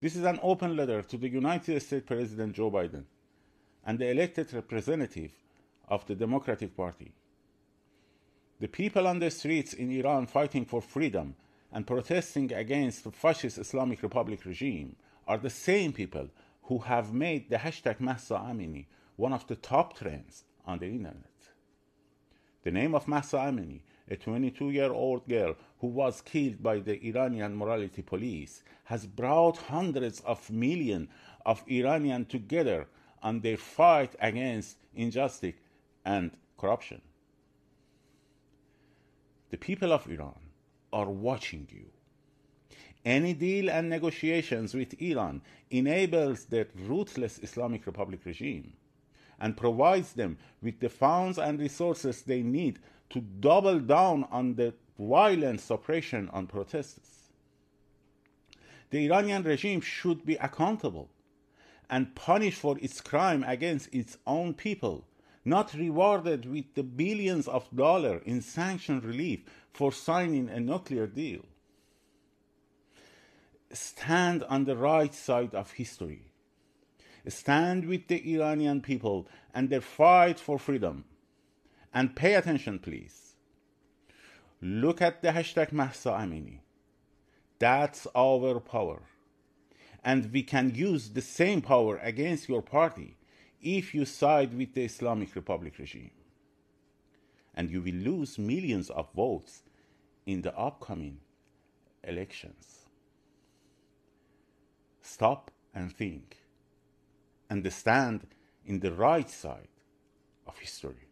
This is an open letter to the United States President Joe Biden and the elected representative of the Democratic Party. The people on the streets in Iran fighting for freedom and protesting against the fascist Islamic Republic regime are the same people who have made the hashtag Mahsa Amini one of the top trends on the internet. The name of Mahsa Amini, a 22 year old girl who was killed by the Iranian morality police, has brought hundreds of millions of Iranians together on their fight against injustice and corruption. The people of Iran are watching you. Any deal and negotiations with Iran enables the ruthless Islamic Republic regime and provides them with the funds and resources they need to double down on the violent suppression on protesters. The Iranian regime should be accountable and punished for its crime against its own people, not rewarded with the billions of dollars in sanction relief for signing a nuclear deal. Stand on the right side of history Stand with the Iranian people and their fight for freedom. And pay attention, please. Look at the hashtag Mahsa Amini. That's our power. And we can use the same power against your party if you side with the Islamic Republic regime. And you will lose millions of votes in the upcoming elections. Stop and think and stand in the right side of history.